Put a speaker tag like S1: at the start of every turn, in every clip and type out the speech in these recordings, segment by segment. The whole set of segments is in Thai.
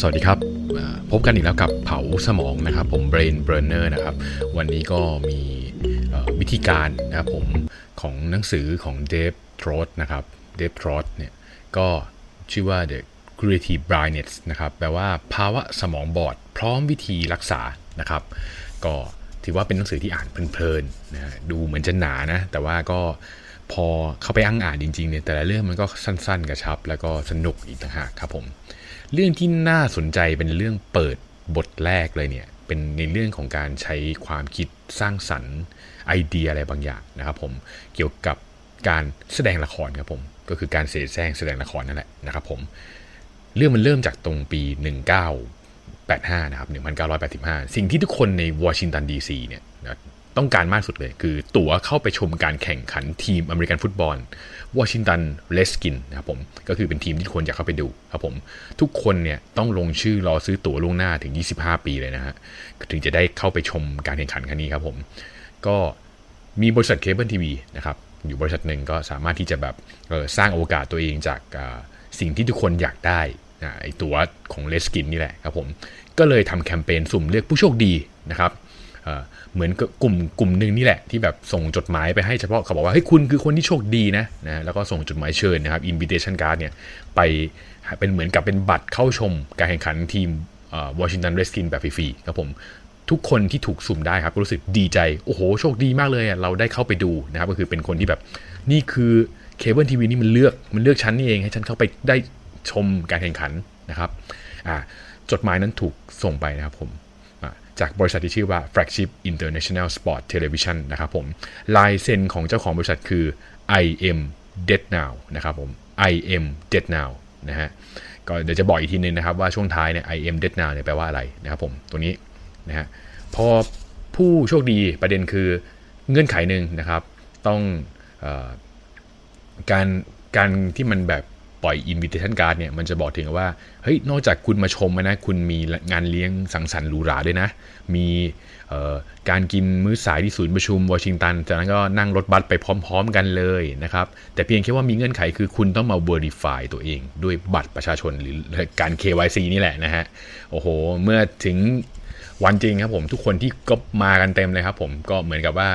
S1: สวัสดีครับ พบกันอีกแล้วกับเผาสมองนะครับ ผม Brain Burner นะครับ วันนี้ก็มีวิธีการนะครับผมของหนังสือของเดฟทรอตนะครับเดฟทรอตเนี่ยก็ชื่อว่า The Creative Blindness นะครับ แปลว่าภาวะสมองบอด พร้อมวิธีรักษานะครับ ก็ถือว่าเป็นหนังสือที่อ่านเพลินๆนะดูเหมือนจะหนานะ แต่ว่าก็พอเข้าไปอ่านอ่านจริงๆเนี่ยแต่ละเรื่องมันก็สั้นๆกระชับ แล้วก็สนุกอีกต่างหากครับผม เรื่องที่น่าสนใจเป็นเรื่องเปิดบทแรกเลยเนี่ยเป็นในเรื่องของการใช้ความคิดสร้างสรรค์ไอเดียอะไรบางอย่างนะครับผมเกี่ยวกับการแสดงละครครับผมก็คือการเสแสร้งแสดงละครนั่นแหละนะครับผมเรื่องมันเริ่มจากตรงปี 1985 นะครับ 1985 สิ่งที่ทุกคนในวอชิงตันดีซีเนี่ย ต้องการมากสุดเลย คือตั๋วเข้าไปชมการแข่งขันทีมอเมริกันฟุตบอลWashington Redskins นะครับผมก็คือเป็นทีมที่คนอยากเข้าไปดูครับผมทุกคนเนี่ยต้องลงชื่อรอซื้อตั๋วล่วงหน้าถึง 25 ปีเลยนะฮะถึงจะได้เข้าไปชมการแข่งขันครั้งนี้ครับผมก็มีบริษัทเคเบิลทีวีนะครับอยู่บริษัทหนึ่งก็สามารถที่จะแบบสร้างโอกาสตัวเองจากสิ่งที่ทุกคนอยากได้ไอตัวของ Redskins นี่แหละครับผมก็เลยทำแคมเปญสุ่มเลือกผู้โชคดีนะครับ เหมือนกลุ่มกลุ่มหนึ่งนี่แหละที่แบบส่งจดหมายไปให้เฉพาะเขาบอกว่าเฮ้ยคุณคือคนที่โชคดีนะนะแล้วก็ส่งจดหมายเชิญนะครับ invitation card เนี่ยไปเป็นเหมือนกับเป็นบัตรเข้าชมการแข่งขันทีม Washington Redskins แบบฟรีๆครับผมทุกคนที่ถูกสุ่มได้ครับรู้สึกดีใจ โอ้โห โชคดีมากเลยเราได้เข้าไปดูนะครับก็คือเป็นคนที่แบบนี่คือเคเบิลทีวีนี่มันเลือกมันเลือกฉันนี่เองให้ฉันเข้าไปได้ชมการแข่งขันนะครับจดหมายนั้นถูกส่งไปนะครับผม จากบริษัทที่ชื่อว่า Flagship International Sport Television นะครับผม ลายเซ็นของเจ้าของบริษัทคือ IM Dead Now นะครับผม IM Dead Now นะฮะ ก็เดี๋ยวจะบอกอีกทีนึงนะครับว่าช่วงท้ายเนี่ย IM Dead Now เนี่ยแปลว่าอะไรนะครับผม ตัวนี้นะฮะ พอผู้โชคดีประเด็นคือเงื่อนไขหนึ่งนะครับ ต้องอการการที่มันแบบ ปล่อย invitation card เนี่ยมันจะบอกถึงว่าเฮ้ยนอกจากคุณมาชมนะ คุณมีงานเลี้ยงสังสรรค์หรูหราด้วยนะ มีการกินมื้อสายที่ศูนย์ประชุมวอชิงตันจากนั้นก็นั่งรถบัสไปพร้อม ๆ กันเลยนะครับ แต่เพียงแค่ว่ามีเงื่อนไขคือคุณต้องมา verify ตัวเอง ด้วยบัตรประชาชนหรือการ KYC นี่แหละนะฮะโอ้โห เมื่อถึงวันจริงครับผมทุกคนที่ก็มากันเต็มเลยครับผมก็เหมือนกับว่า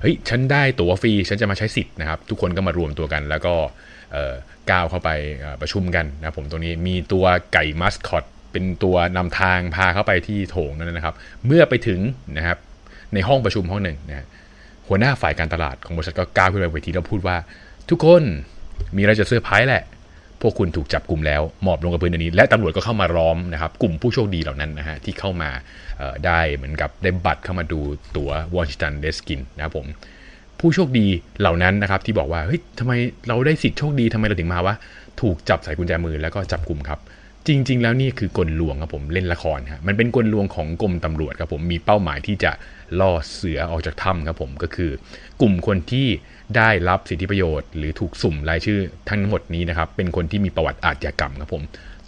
S1: เฮ้ยฉันได้ตั๋วฟรีฉันจะมาใช้สิทธิ์นะครับ ทุกคนก็มารวมตัวกัน แล้วก็ก้าวเข้าไปประชุมกันนะผมตรงนี้มีตัวไก่มัสคอตเป็นตัวนำทางพาเข้าไปที่โถงนั่นนะครับ เมื่อไปถึงนะครับในห้องประชุมห้องหนึ่งนะหัวหน้าฝ่ายการตลาดของบริษัทก็ก้าวขึ้นไปเวทีแล้วพูดว่า ทุกคนมีอะไรจะเซอร์ไพรส์แหละ พวกคุณถูกจับกลุ่มแล้วหมอบลงกับพื้นอันนี้ และตำรวจก็เข้ามาล้อมนะครับ กลุ่มผู้โชคดีเหล่านั้นนะฮะที่เข้ามาได้เหมือนกับได้บัตรเข้ามาดูตั๋ววอชิงตันเดสกินนะครับผมผู้โชคดีเหล่านั้นนะครับที่บอกว่าเฮ้ยทำไมเราได้สิทธิ์โชคดีทำไมเราถึงมาวะถูกจับใส่กุญแจมือแล้วก็จับกลุ่มครับ จริง ๆ แล้วนี่คือกลลวงครับผมเล่นละครฮะมันเป็นกลลวงของกรมตำรวจครับผมมีเป้าหมายที่จะล่อเสือออกจากถ้ำครับผมก็คือกลุ่มคนที่ได้รับสิทธิประโยชน์ หรือถูกสุ่มรายชื่อทั้งหมดนี้นะครับเป็นคนที่มีประวัติอาชญากรรมครับผม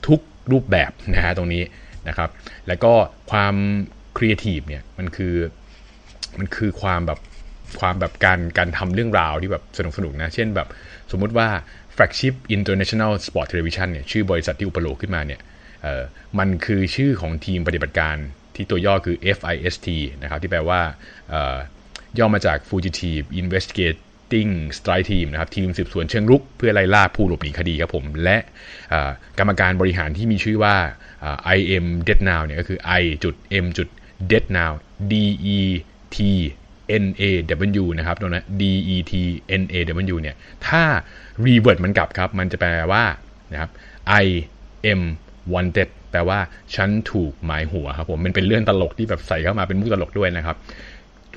S1: ทุกรูปแบบนะฮะตรงนี้นะครับ แล้วก็ความครีเอทีฟเนี่ยมันคือมันคือความแบบ ความแบบการการทำเรื่องราวที่แบบสนุกสนุกนะ เช่นแบบสมมุติว่า Flagship International Sport Television เนี่ยชื่อบริษัทที่อุปโลกน์ขึ้นมาเนี่ยมันคือชื่อของทีมปฏิบัติการที่ตัวย่อคือ FIST นะครับที่แปลว่าย่อมาจาก Fugitive Investigating Strike Team นะครับทีมสืบสวนเชิงรุกเพื่อไล่ล่าผู้หลบหนีคดีครับผม และกรรมการบริหารที่มีชื่อว่า IM Dead Now เนี่ยก็คือ I M Dead Now D E T N A W นะครับตรงนั้น D E T N A W เนี่ย ถ้า revert มันกลับครับ มันจะแปลว่านะครับ I am wanted แปลว่าฉันถูกหมายหัวครับผมมันเป็นเรื่องตลกที่แบบใส่เข้ามาเป็นมุกตลกด้วยนะครับ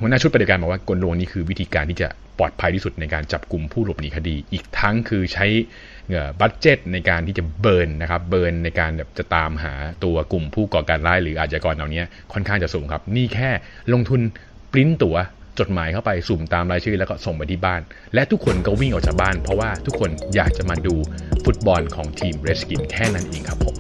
S1: หัวหน้าชุดปฏิบัติการบอกว่ากลโลงนี้คือวิธีการที่จะปลอดภัยที่สุดในการจับกลุ่มผู้หลบหนีคดี อีกทั้งคือใช้เงิน budget ในการที่จะ burn นะครับ burn ในการแบบจะตามหาตัวกลุ่มผู้ก่อการร้ายหรืออาชญากรเหล่านี้ค่อนข้างจะสูงครับ นี่แค่ลงทุนปริ้นตั๋ว จดหมายเข้าไปสุ่มตามรายชื่อแล้วก็ส่งไปที่บ้าน และทุกคนก็วิ่งออกจากบ้าน เพราะว่าทุกคนอยากจะมาดูฟุตบอลของทีม Redskins แค่นั้นเองครับผม